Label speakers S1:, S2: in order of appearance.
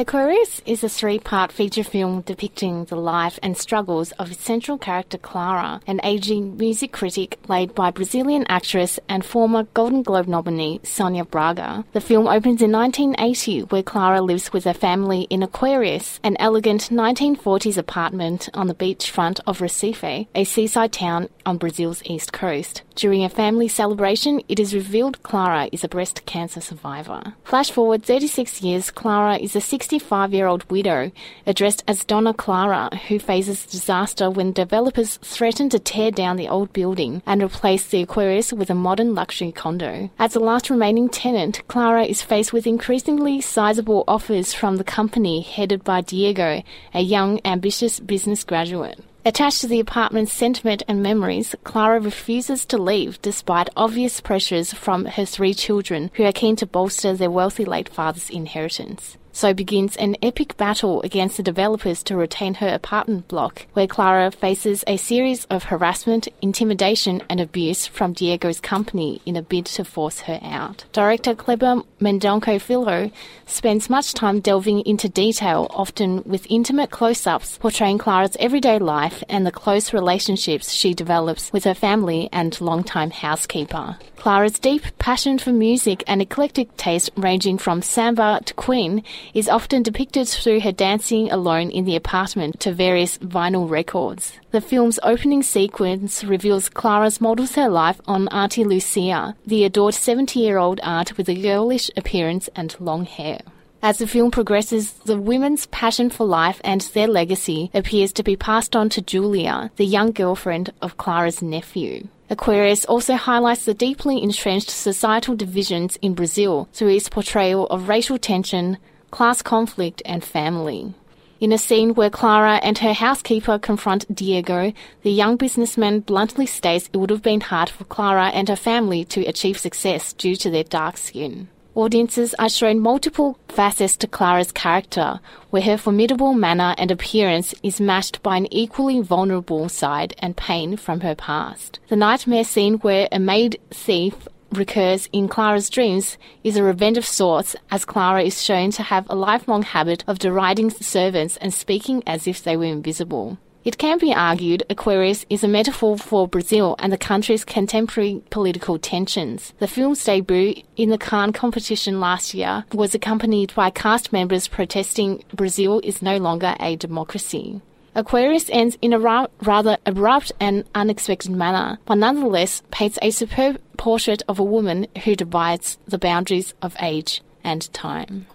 S1: Aquarius is a three part feature film depicting the life and struggles of its central character Clara, an aging music critic played by Brazilian actress and former Golden Globe nominee Sonia Braga. The film opens in 1980, where Clara lives with her family in Aquarius, an elegant 1940s apartment on the beachfront of Recife, a seaside town on Brazil's east coast. During a family celebration, it is revealed Clara is a breast cancer survivor. Flash forward 36 years, Clara is a 65 year old widow, addressed as Dona Clara, who faces disaster when developers threaten to tear down the old building and replace the Aquarius with a modern luxury condo. As the last remaining tenant, Clara is faced with increasingly sizable offers from the company headed by Diego, a young, ambitious business graduate. Attached to the apartment's sentiment and memories, Clara refuses to leave despite obvious pressures from her three children who are keen to bolster their wealthy late father's inheritance. So begins an epic battle against the developers to retain her apartment block, where Clara faces a series of harassment, intimidation, and abuse from Diego's company in a bid to force her out. Director Kleber Mendonça Filho spends much time delving into detail, often with intimate close ups, portraying Clara's everyday life and the close relationships she develops with her family and longtime housekeeper. Clara's deep passion for music and eclectic taste ranging from samba to Queen is often depicted through her dancing alone in the apartment to various vinyl records. The film's opening sequence reveals Clara's models her life on Auntie Lucia, the adored 70 year old aunt with a girlish appearance and long hair. As the film progresses, the women's passion for life and their legacy appears to be passed on to Julia, the young girlfriend of Clara's nephew. Aquarius also highlights the deeply entrenched societal divisions in Brazil through its portrayal of racial tension, class conflict, and family. In a scene where Clara and her housekeeper confront Diego, the young businessman bluntly states it would have been hard for Clara and her family to achieve success due to their dark skin. Audiences are shown multiple facets to Clara's character, where her formidable manner and appearance is matched by an equally vulnerable side and pain from her past. The nightmare scene where a maid thief recurs in Clara's dreams is a revenge of sorts, as Clara is shown to have a lifelong habit of deriding servants and speaking as if they were invisible. It can be argued Aquarius is a metaphor for Brazil and the country's contemporary political tensions. The film's debut in the Cannes competition last year was accompanied by cast members protesting Brazil is no longer a democracy. Aquarius ends in a ra- rather abrupt and unexpected manner, but nonetheless paints a superb portrait of a woman who divides the boundaries of age and time.